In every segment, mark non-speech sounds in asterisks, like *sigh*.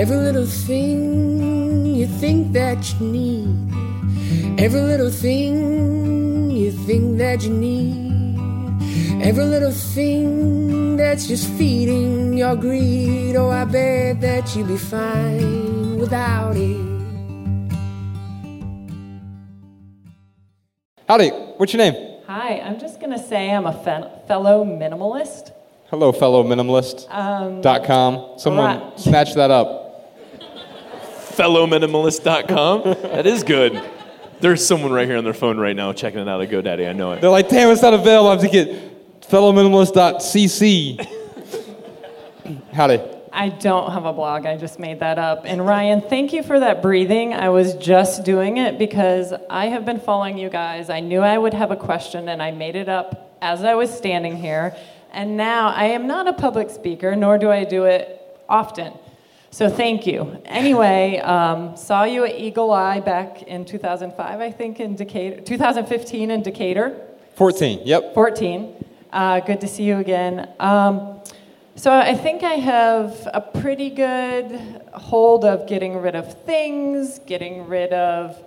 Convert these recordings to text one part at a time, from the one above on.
Every little thing you think that you need. Every little thing you think that you need. Every little thing that's just feeding your greed. Oh, I bet that you'd be fine without it. Howdy, what's your name? Hi, I'm just going to say I'm a fe- fellow minimalist. Hello, fellow minimalist. Um, dot com. Someone right. snatch that up. Fellowminimalist.com. that is good. There's someone right here on their phone right now checking it out at GoDaddy. I know it. They're like, damn, it's not available. I have to get fellowminimalist.cc. Howdy. I don't have a blog, I just made that up. And Ryan, thank you for that breathing. I was just doing it because I have been following you guys. I knew I would have a question and I made it up as I was standing here. And now I am not a public speaker, nor do I do it often. So thank you. Anyway, um, saw you at Eagle Eye back in 2005, I think, in Decatur, 2015 in Decatur. 14, yep. 14. Uh, good to see you again. Um, so I think I have a pretty good hold of getting rid of things, getting rid of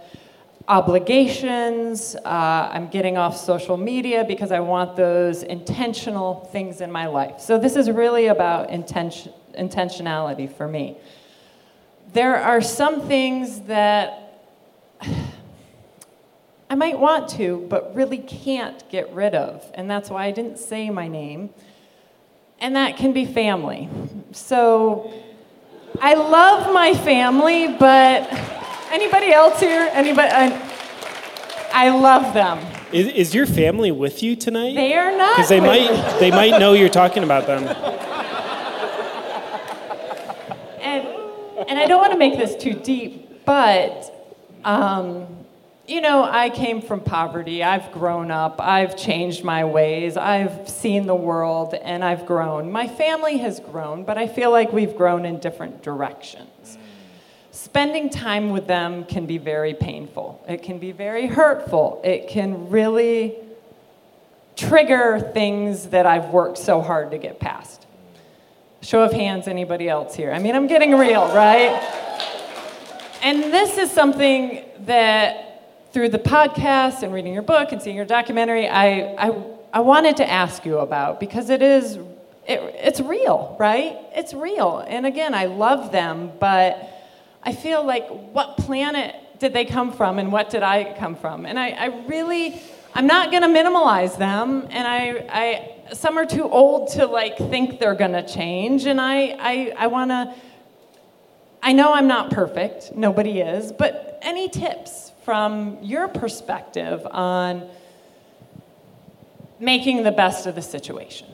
obligations. Uh, I'm getting off social media because I want those intentional things in my life. So this is really about intention, intentionality for me. There are some things that I might want to, but really can't get rid of. And that's why I didn't say my name. And that can be family. So I love my family, but anybody else here? Anybody? I, I love them. Is, is your family with you tonight? They are not. Because they might they might know you're talking about them. *laughs* and I don't want to make this too deep, but um, you know, I came from poverty. I've grown up. I've changed my ways. I've seen the world, and I've grown. My family has grown, but I feel like we've grown in different directions. Spending time with them can be very painful. It can be very hurtful. It can really trigger things that I've worked so hard to get past. Show of hands, anybody else here? I mean, I'm getting real, right? And this is something that through the podcast and reading your book and seeing your documentary, I, I, I wanted to ask you about because it is, it, it's real, right? It's real. And again, I love them, but I feel like what planet did they come from and what did I come from? And I, I really, I'm not gonna minimalize them, and I, I, some are too old to like think they're gonna change, and I, I, I wanna, I know I'm not perfect, nobody is, but any tips from your perspective on making the best of the situation?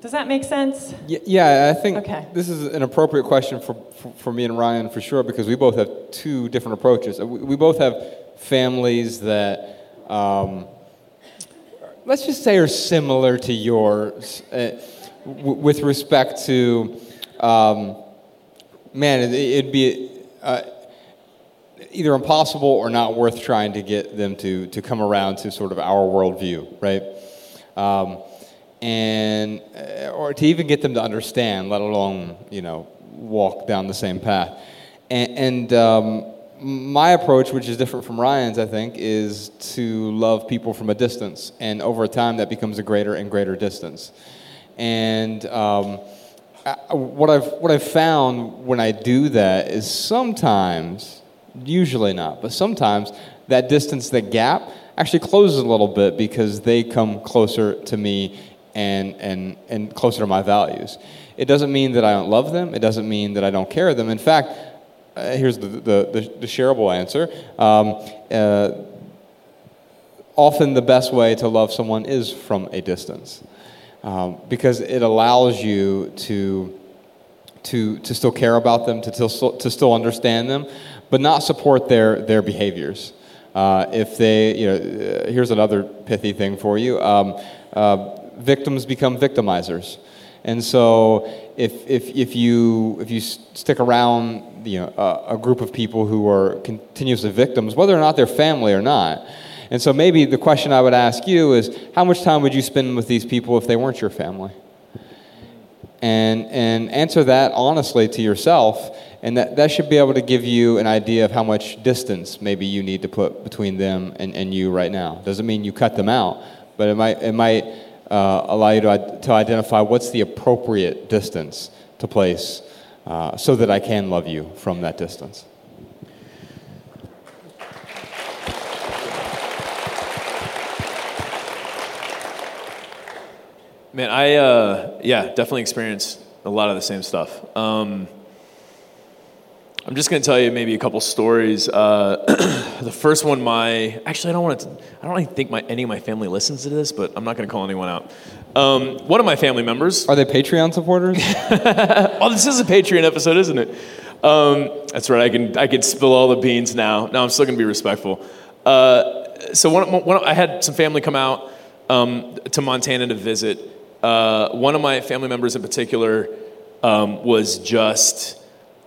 Does that make sense? Y- Yeah, I think Okay. this is an appropriate question for, for, for me and Ryan for sure because we both have two different approaches. We, we both have families that, um, let's just say, are similar to yours uh, w- with respect to, um, man, it, it'd be uh, either impossible or not worth trying to get them to, to come around to sort of our worldview, right? Um, and uh, or to even get them to understand, let alone you know walk down the same path. And, and um, my approach, which is different from Ryan's, I think, is to love people from a distance, and over time that becomes a greater and greater distance. And um, I- what I've what I've found when I do that is sometimes, usually not, but sometimes that distance, that gap, actually closes a little bit because they come closer to me and and and closer to my values. It doesn't mean that I don't love them. It doesn't mean that I don't care them. In fact, uh, here's the the, the, the shareable answer. Um, uh, often the best way to love someone is from a distance um, because it allows you to, to, to still care about them, to to still understand them, but not support their, their behaviors. Uh, if they, you know, uh, here's another pithy thing for you um, uh, victims become victimizers. And so if, if, if, you, if you stick around you know, a, a group of people who are continuously victims, whether or not they're family or not, and so maybe the question I would ask you is how much time would you spend with these people if they weren't your family? and, and answer that honestly to yourself. And that, that should be able to give you an idea of how much distance maybe you need to put between them and, and you right now. Doesn't mean you cut them out, but it might, it might uh, allow you to, to identify what's the appropriate distance to place uh, so that I can love you from that distance. Man, I uh, yeah, definitely experienced a lot of the same stuff. Um, I'm just going to tell you maybe a couple stories. Uh, *clears throat* the first one, my actually, I don't want to. I don't even think my any of my family listens to this, but I'm not going to call anyone out. Um, one of my family members. Are they Patreon supporters? *laughs* oh, this is a Patreon episode, isn't it? Um, that's right. I can I can spill all the beans now. No, I'm still going to be respectful. Uh, so one, one, I had some family come out um, to Montana to visit uh, one of my family members in particular um, was just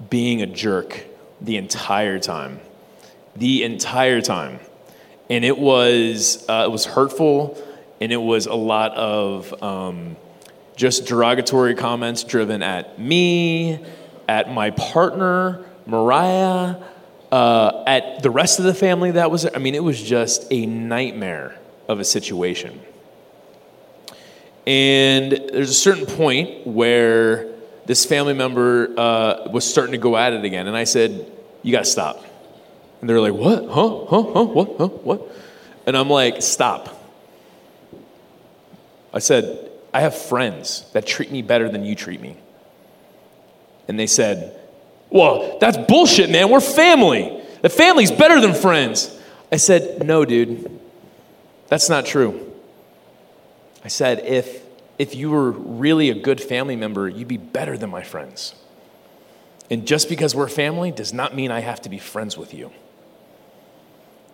being a jerk the entire time. The entire time. And it was, uh, it was hurtful, and it was a lot of um, just derogatory comments driven at me, at my partner, Mariah, uh, at the rest of the family that was, I mean, it was just a nightmare of a situation. And there's a certain point where this family member uh, was starting to go at it again. And I said, You got to stop. And they're like, What? Huh? Huh? Huh? What? Huh? What? And I'm like, Stop. I said, I have friends that treat me better than you treat me. And they said, Well, that's bullshit, man. We're family. The family's better than friends. I said, No, dude. That's not true. I said, if, if you were really a good family member, you'd be better than my friends. And just because we're family does not mean I have to be friends with you.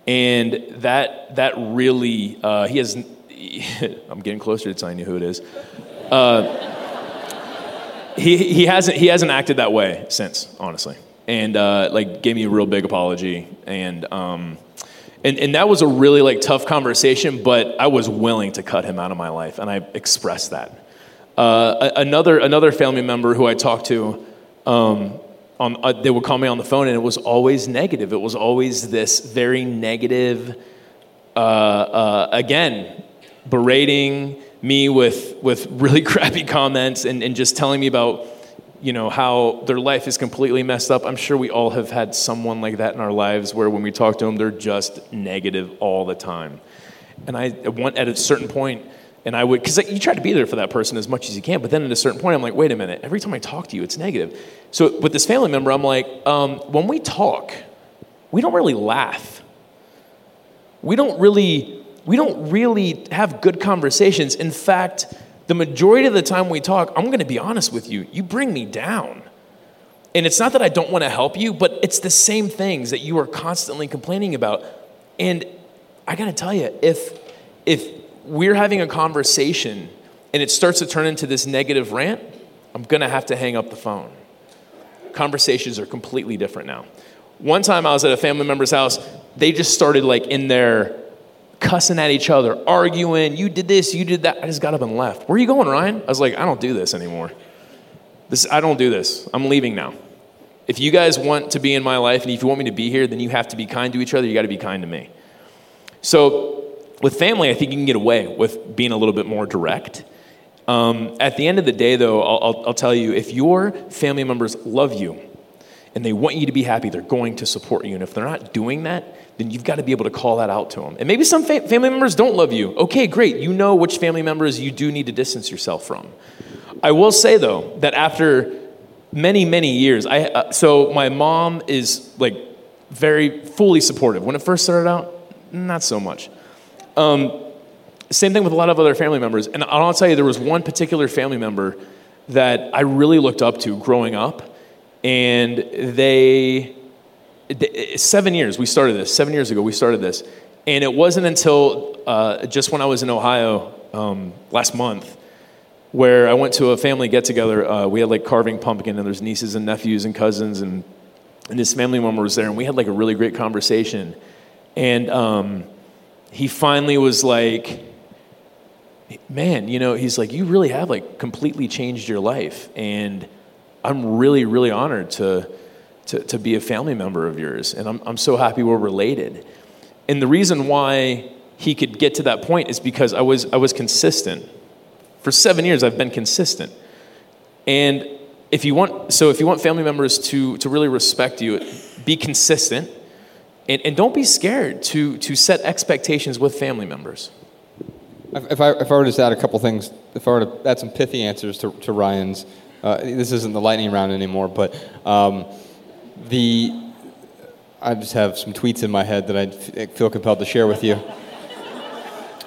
And that, that really, uh, he has, *laughs* I'm getting closer to telling you who it is. Uh, he, he, hasn't, he hasn't acted that way since, honestly. And uh, like gave me a real big apology. And um, and, and that was a really like tough conversation, but I was willing to cut him out of my life, and I expressed that. Uh, another, another family member who I talked to, um, on, uh, they would call me on the phone, and it was always negative. It was always this very negative, uh, uh again, berating me with, with really *laughs* crappy comments and, and just telling me about you know, how their life is completely messed up. I'm sure we all have had someone like that in our lives where when we talk to them, they're just negative all the time. And I want at a certain point, and I would, because you try to be there for that person as much as you can, but then at a certain point, I'm like, wait a minute, every time I talk to you, it's negative. So with this family member, I'm like, um, when we talk, we don't really laugh. We don't really, we don't really have good conversations. In fact, the majority of the time we talk, I'm going to be honest with you, you bring me down. And it's not that I don't want to help you, but it's the same things that you are constantly complaining about. And I got to tell you, if if we're having a conversation and it starts to turn into this negative rant, I'm going to have to hang up the phone. Conversations are completely different now. One time I was at a family member's house, they just started like in their cussing at each other, arguing, you did this, you did that. I just got up and left. Where are you going, Ryan? I was like, I don't do this anymore. This, I don't do this. I'm leaving now. If you guys want to be in my life and if you want me to be here, then you have to be kind to each other. You got to be kind to me. So, with family, I think you can get away with being a little bit more direct. Um, at the end of the day, though, I'll, I'll, I'll tell you if your family members love you and they want you to be happy, they're going to support you. And if they're not doing that, then you've got to be able to call that out to them. And maybe some fa- family members don't love you. Okay, great. You know which family members you do need to distance yourself from. I will say, though, that after many, many years, I, uh, so my mom is like very fully supportive. When it first started out, not so much. Um, same thing with a lot of other family members. And I'll tell you, there was one particular family member that I really looked up to growing up, and they seven years we started this seven years ago we started this. And it wasn't until uh, just when i was in ohio um, last month where i went to a family get together uh, we had like carving pumpkin and there's nieces and nephews and cousins and, and this family member was there and we had like a really great conversation. And um, he finally was like man, you know, he's like, you really have like completely changed your life. And I'm really, really honored to, to, to be a family member of yours. And I'm, I'm so happy we're related. And the reason why he could get to that point is because I was, I was consistent. For seven years, I've been consistent. And if you want, so if you want family members to, to really respect you, be consistent and, and don't be scared to, to set expectations with family members. If I, if I were to just add a couple things, if I were to add some pithy answers to, to Ryan's, uh, this isn't the lightning round anymore, but um, the I just have some tweets in my head that I feel compelled to share with you.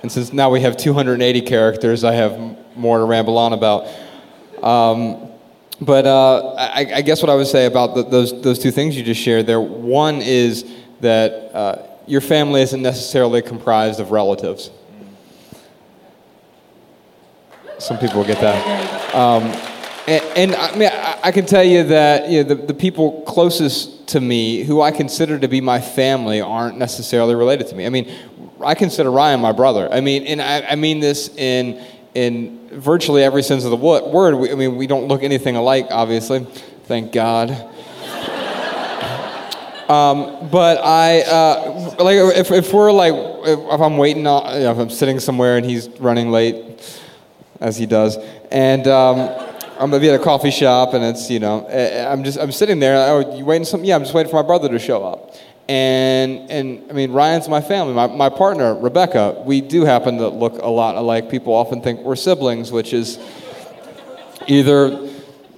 and since now we have 280 characters, I have more to ramble on about. Um, but uh, I, I, guess what I would say about the, those, those two things you just shared there one is that uh, your family isn't necessarily comprised of relatives. Some people get that. Um, and, and, I mean, I, can tell you that you know, the, the people closest to me, who I consider to be my family, aren't necessarily related to me. I mean, I consider Ryan my brother. I mean, and I, I mean this in in virtually every sense of the word. We, I mean, we don't look anything alike, obviously. Thank God. *laughs* Um, but I, uh, like, if, if we're like, if, if I'm waiting, on, you know, if I'm sitting somewhere and he's running late, as he does, and um, I'm gonna be at a coffee shop and it's, you know, eh, eh, I'm just, I'm sitting there. Oh, you waiting something? Yeah, I'm just waiting for my brother to show up. And, and I mean, Ryan's my family. My, my partner, Rebecca, we do happen to look a lot alike. People often think we're siblings, which is either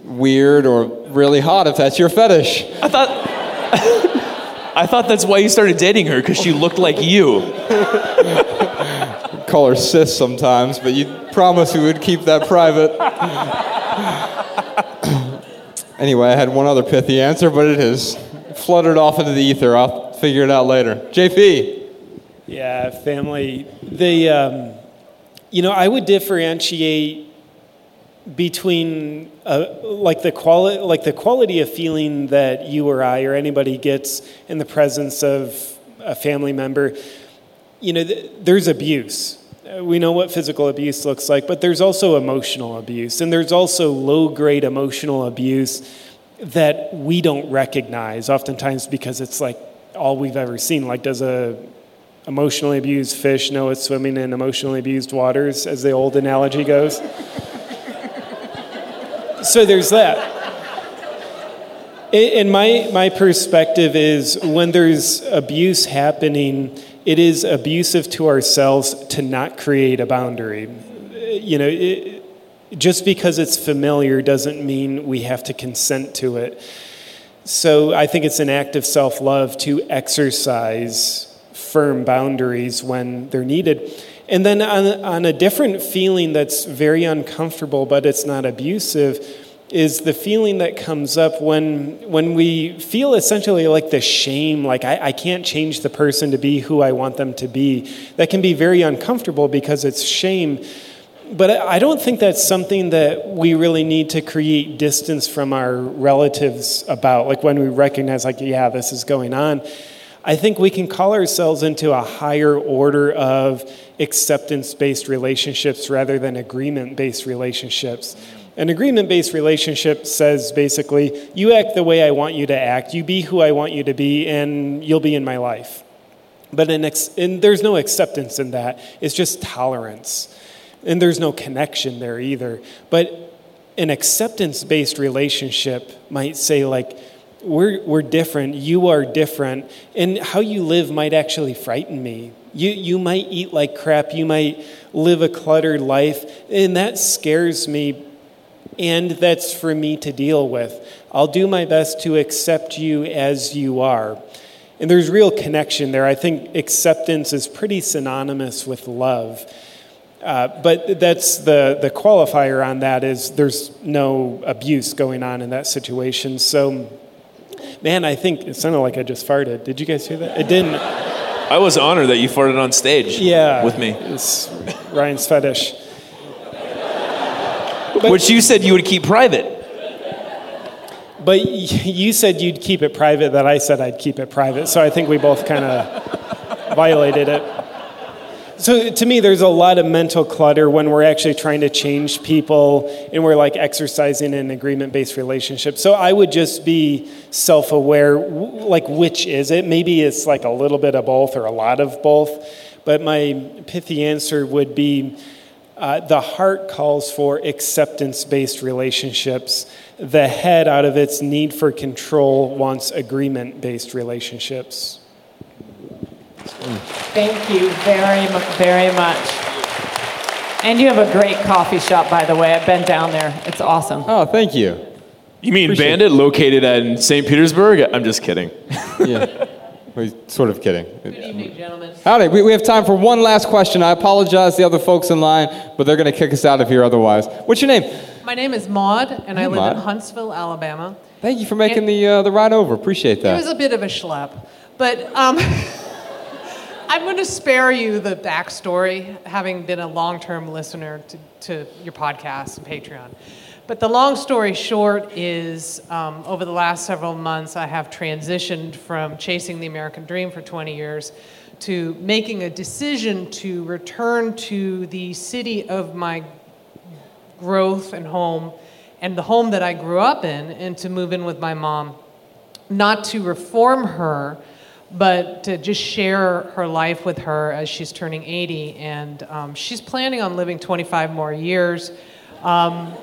weird or really hot if that's your fetish. I thought, *laughs* I thought that's why you started dating her, because she looked like you. Call her sis sometimes, but you promised we would keep that private. *laughs* *coughs* anyway, I had one other pithy answer, but it has fluttered off into the ether. I'll figure it out later. JP. Yeah, family. The, um, you know, I would differentiate between uh, like the quality like the quality of feeling that you or I or anybody gets in the presence of a family member you know th- there's abuse Uh, we know what physical abuse looks like but there's also emotional abuse and there's also low grade emotional abuse that we don't recognize, oftentimes because it's like all we've ever seen. Like, does a emotionally abused fish know it's swimming in emotionally abused waters, as the old analogy goes? so there's that. And my, my perspective is when there's abuse happening, it is abusive to ourselves to not create a boundary. You know, it, just because it's familiar doesn't mean we have to consent to it. So I think it's an act of self love to exercise firm boundaries when they're needed. And then on, on a different feeling that's very uncomfortable, but it's not abusive, is the feeling that comes up when, when we feel essentially like the shame, like I, I can't change the person to be who I want them to be. That can be very uncomfortable because it's shame but I don't think that's something that we really need to create distance from our relatives about. Like when we recognize, like, yeah, this is going on. I think we can call ourselves into a higher order of acceptance based relationships rather than agreement based relationships. An agreement based relationship says basically, you act the way I want you to act, you be who I want you to be, and you'll be in my life. But ex- and there's no acceptance in that, it's just tolerance. And there's no connection there either. But an acceptance based relationship might say, like, we're, we're different, you are different, and how you live might actually frighten me. You, you might eat like crap, you might live a cluttered life, and that scares me, and that's for me to deal with. I'll do my best to accept you as you are. And there's real connection there. I think acceptance is pretty synonymous with love. Uh, but that's the, the qualifier on that is there's no abuse going on in that situation. So, man, I think it sounded like I just farted. Did you guys hear that? It didn't. I was honored that you farted on stage yeah, with me. It's Ryan's fetish. But, Which you said you would keep private. But you said you'd keep it private, that I said I'd keep it private. So I think we both kind of violated it. So to me, there's a lot of mental clutter when we're actually trying to change people and we're like exercising an agreement-based relationship. So I would just be self-aware, like which is it? Maybe it's like a little bit of both or a lot of both. But my pithy answer would be uh, the heart calls for acceptance based relationships. The head, out of its need for control, wants agreement based relationships. Thank you very, very much. And you have a great coffee shop, by the way. I've been down there. It's awesome. Oh, thank you. You mean Appreciate Bandit located in St. Petersburg? I'm just kidding. Yeah. *laughs* We're sort of kidding. Good evening, gentlemen. Howdy. We, we have time for one last question. I apologize to the other folks in line, but they're going to kick us out of here otherwise. What's your name? My name is Maud, and I live Maud. in Huntsville, Alabama. Thank you for making And- the, uh, the ride over. Appreciate that. It was a bit of a schlep, but um, *laughs* I'm going to spare you the backstory, having been a long-term listener to, to your podcast and Patreon. But the long story short is, um, over the last several months, I have transitioned from chasing the American dream for 20 years to making a decision to return to the city of my growth and home and the home that I grew up in and to move in with my mom. Not to reform her, but to just share her life with her as she's turning 80. And um, she's planning on living 25 more years. Um,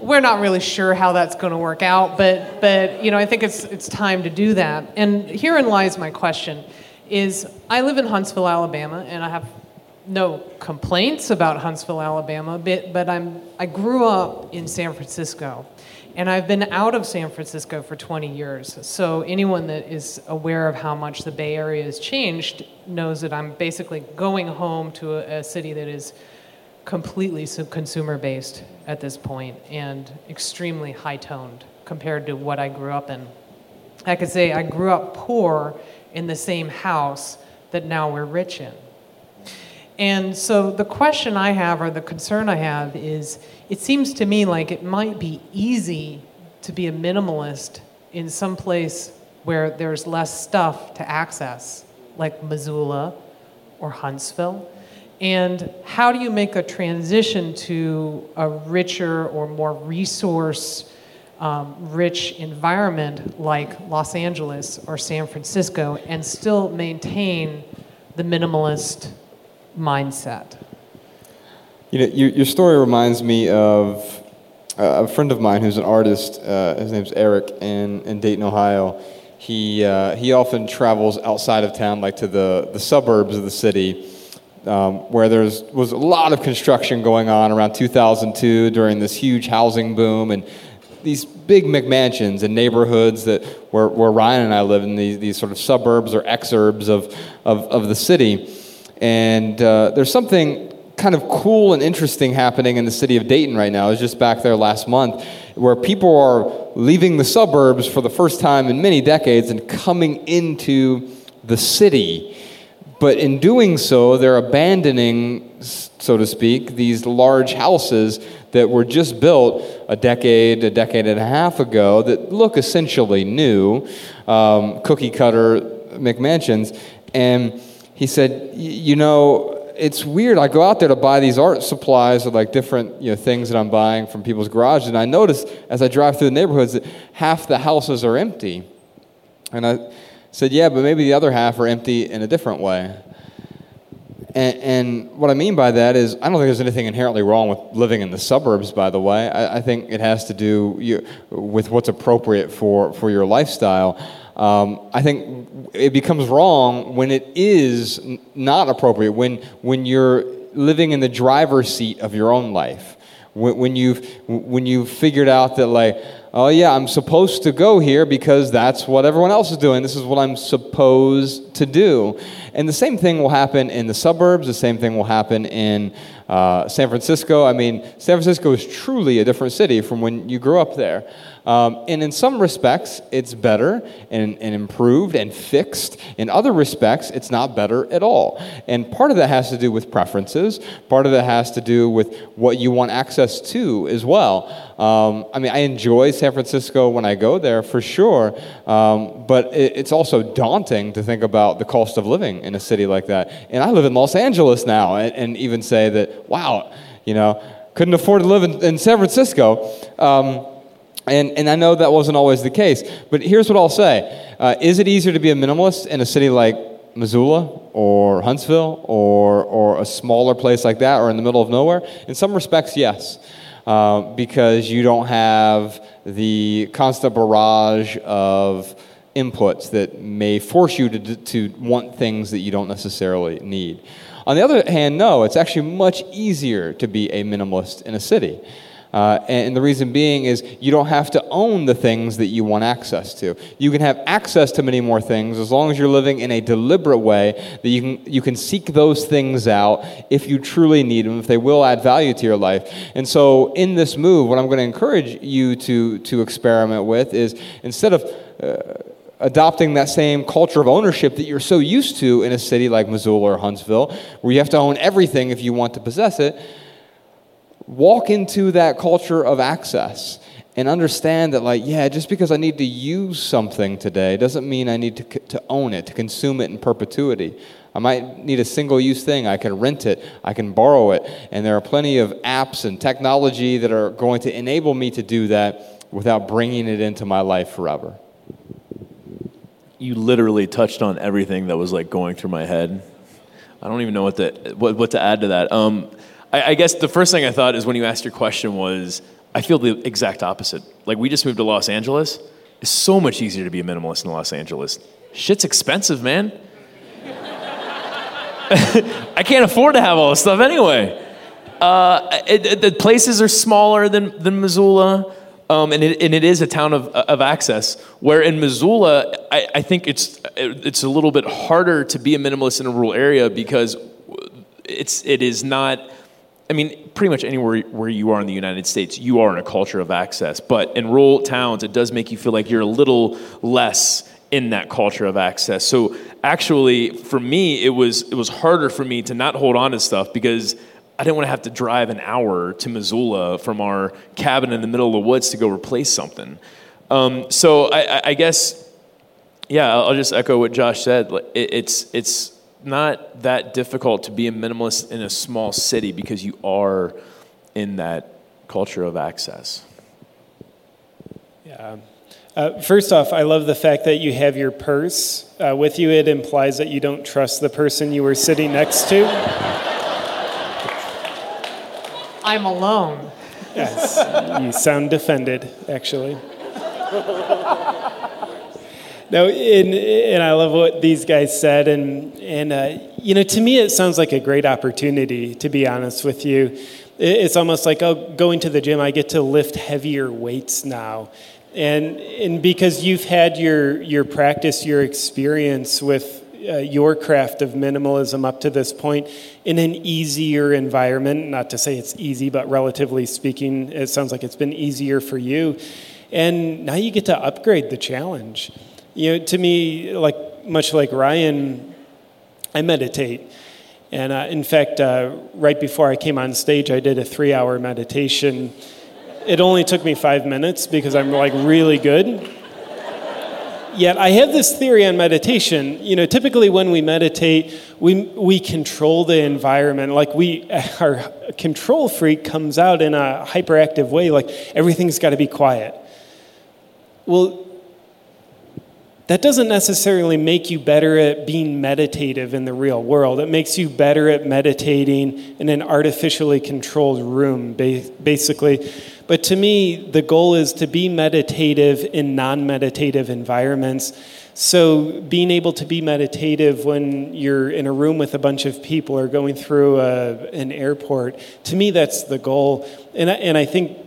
we're not really sure how that's going to work out, but, but you know, I think it's, it's time to do that. And herein lies my question is I live in Huntsville, Alabama, and I have no complaints about Huntsville, Alabama, but, but I'm, I grew up in San Francisco. And I've been out of San Francisco for 20 years. So anyone that is aware of how much the Bay Area has changed knows that I'm basically going home to a, a city that is completely consumer based at this point and extremely high toned compared to what I grew up in. I could say I grew up poor in the same house that now we're rich in. And so the question I have, or the concern I have, is it seems to me like it might be easy to be a minimalist in some place where there's less stuff to access, like Missoula or Huntsville. And how do you make a transition to a richer or more resource um, rich environment like Los Angeles or San Francisco and still maintain the minimalist mindset? You know, your, your story reminds me of uh, a friend of mine who's an artist. Uh, his name's Eric in, in Dayton, Ohio. He, uh, he often travels outside of town, like to the, the suburbs of the city, um, where there was a lot of construction going on around 2002 during this huge housing boom. And these big McMansions and neighborhoods that where, where Ryan and I live in these, these sort of suburbs or exurbs of, of, of the city. And uh, there's something kind of cool and interesting happening in the city of Dayton right now. I was just back there last month where people are leaving the suburbs for the first time in many decades and coming into the city. But in doing so, they're abandoning, so to speak, these large houses that were just built a decade, a decade and a half ago that look essentially new, um, cookie cutter McMansions. And he said, you know, it's weird. I go out there to buy these art supplies or like different you know, things that I'm buying from people's garages, and I notice as I drive through the neighborhoods that half the houses are empty. And I said, yeah, but maybe the other half are empty in a different way. And, and, what I mean by that is, I don't think there's anything inherently wrong with living in the suburbs, by the way. I, I think it has to do you, with what's appropriate for, for your lifestyle. Um, I think it becomes wrong when it is n- not appropriate, when, when you're living in the driver's seat of your own life. When, when, you've, when you've figured out that, like, oh, yeah, I'm supposed to go here because that's what everyone else is doing. This is what I'm supposed to do. And the same thing will happen in the suburbs, the same thing will happen in uh, San Francisco. I mean, San Francisco is truly a different city from when you grew up there. Um, and in some respects, it's better and, and improved and fixed. In other respects, it's not better at all. And part of that has to do with preferences, part of that has to do with what you want access to as well. Um, I mean, I enjoy San Francisco when I go there for sure, um, but it, it's also daunting to think about the cost of living in a city like that. And I live in Los Angeles now, and, and even say that, wow, you know, couldn't afford to live in, in San Francisco. Um, and, and I know that wasn't always the case, but here's what I'll say uh, Is it easier to be a minimalist in a city like Missoula or Huntsville or, or a smaller place like that or in the middle of nowhere? In some respects, yes. Uh, because you don't have the constant barrage of inputs that may force you to, to want things that you don't necessarily need. On the other hand, no, it's actually much easier to be a minimalist in a city. Uh, and the reason being is you don't have to own the things that you want access to. You can have access to many more things as long as you're living in a deliberate way that you can, you can seek those things out if you truly need them, if they will add value to your life. And so, in this move, what I'm going to encourage you to, to experiment with is instead of uh, adopting that same culture of ownership that you're so used to in a city like Missoula or Huntsville, where you have to own everything if you want to possess it walk into that culture of access and understand that like yeah just because i need to use something today doesn't mean i need to, to own it to consume it in perpetuity. I might need a single use thing. I can rent it. I can borrow it. And there are plenty of apps and technology that are going to enable me to do that without bringing it into my life forever. You literally touched on everything that was like going through my head. I don't even know what to what, what to add to that. Um, I, I guess the first thing I thought is when you asked your question was, I feel the exact opposite. Like we just moved to Los Angeles. It's so much easier to be a minimalist in Los Angeles. Shit's expensive, man. *laughs* I can't afford to have all this stuff anyway. Uh, it, it, the places are smaller than, than Missoula, um, and, it, and it is a town of, of access. Where in Missoula, I, I think it's, it's a little bit harder to be a minimalist in a rural area because it's, it is not I mean, pretty much anywhere where you are in the United States, you are in a culture of access. But in rural towns, it does make you feel like you're a little less in that culture of access. So actually, for me, it was it was harder for me to not hold on to stuff because I didn't want to have to drive an hour to Missoula from our cabin in the middle of the woods to go replace something. Um, so I, I, guess, yeah, I'll just echo what Josh said. It, it's it's not that difficult to be a minimalist in a small city because you are in that culture of access. Yeah. Uh, first off, I love the fact that you have your purse uh, with you. It implies that you don't trust the person you were sitting next to. I'm alone. Yes, you sound defended, actually. No, and, and I love what these guys said. And, and uh, you know, to me, it sounds like a great opportunity, to be honest with you. It's almost like, oh, going to the gym, I get to lift heavier weights now. And, and because you've had your, your practice, your experience with uh, your craft of minimalism up to this point in an easier environment, not to say it's easy, but relatively speaking, it sounds like it's been easier for you. And now you get to upgrade the challenge. You know, to me, like much like Ryan, I meditate. And uh, in fact, uh, right before I came on stage, I did a three hour meditation. It only took me five minutes because I'm like really good. Yet I have this theory on meditation. You know, typically when we meditate, we, we control the environment. Like we, *laughs* our control freak comes out in a hyperactive way, like everything's got to be quiet. Well, that doesn't necessarily make you better at being meditative in the real world. It makes you better at meditating in an artificially controlled room, basically. But to me, the goal is to be meditative in non meditative environments. So, being able to be meditative when you're in a room with a bunch of people or going through a, an airport, to me, that's the goal. And I, and I think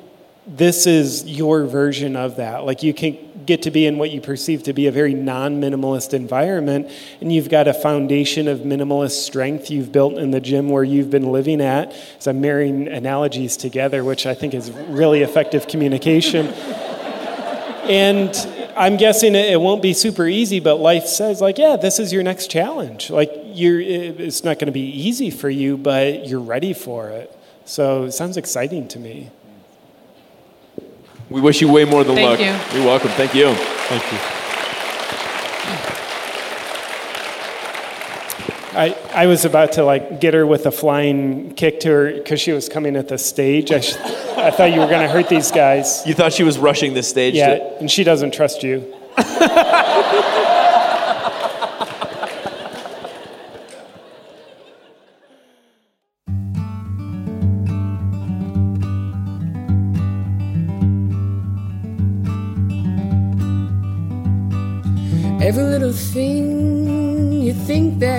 this is your version of that. Like you can get to be in what you perceive to be a very non minimalist environment, and you've got a foundation of minimalist strength you've built in the gym where you've been living at. So I'm marrying analogies together, which I think is really effective communication. *laughs* and I'm guessing it, won't be super easy, but life says, like, yeah, this is your next challenge. Like, you're, it's not going to be easy for you, but you're ready for it. So it sounds exciting to me. We wish you way more than Thank luck. you. You're welcome. Thank you. Thank you. I, I was about to like get her with a flying kick to her because she was coming at the stage. I, sh- I thought you were going to hurt these guys. You thought she was rushing the stage? Yeah, to- and she doesn't trust you. *laughs*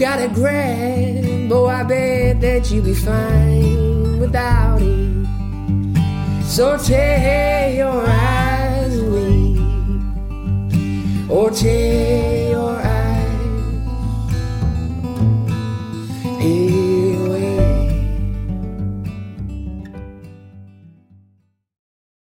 and you gotta grab. Oh, I bet that you'll be fine without it. So tear your eyes away, or tear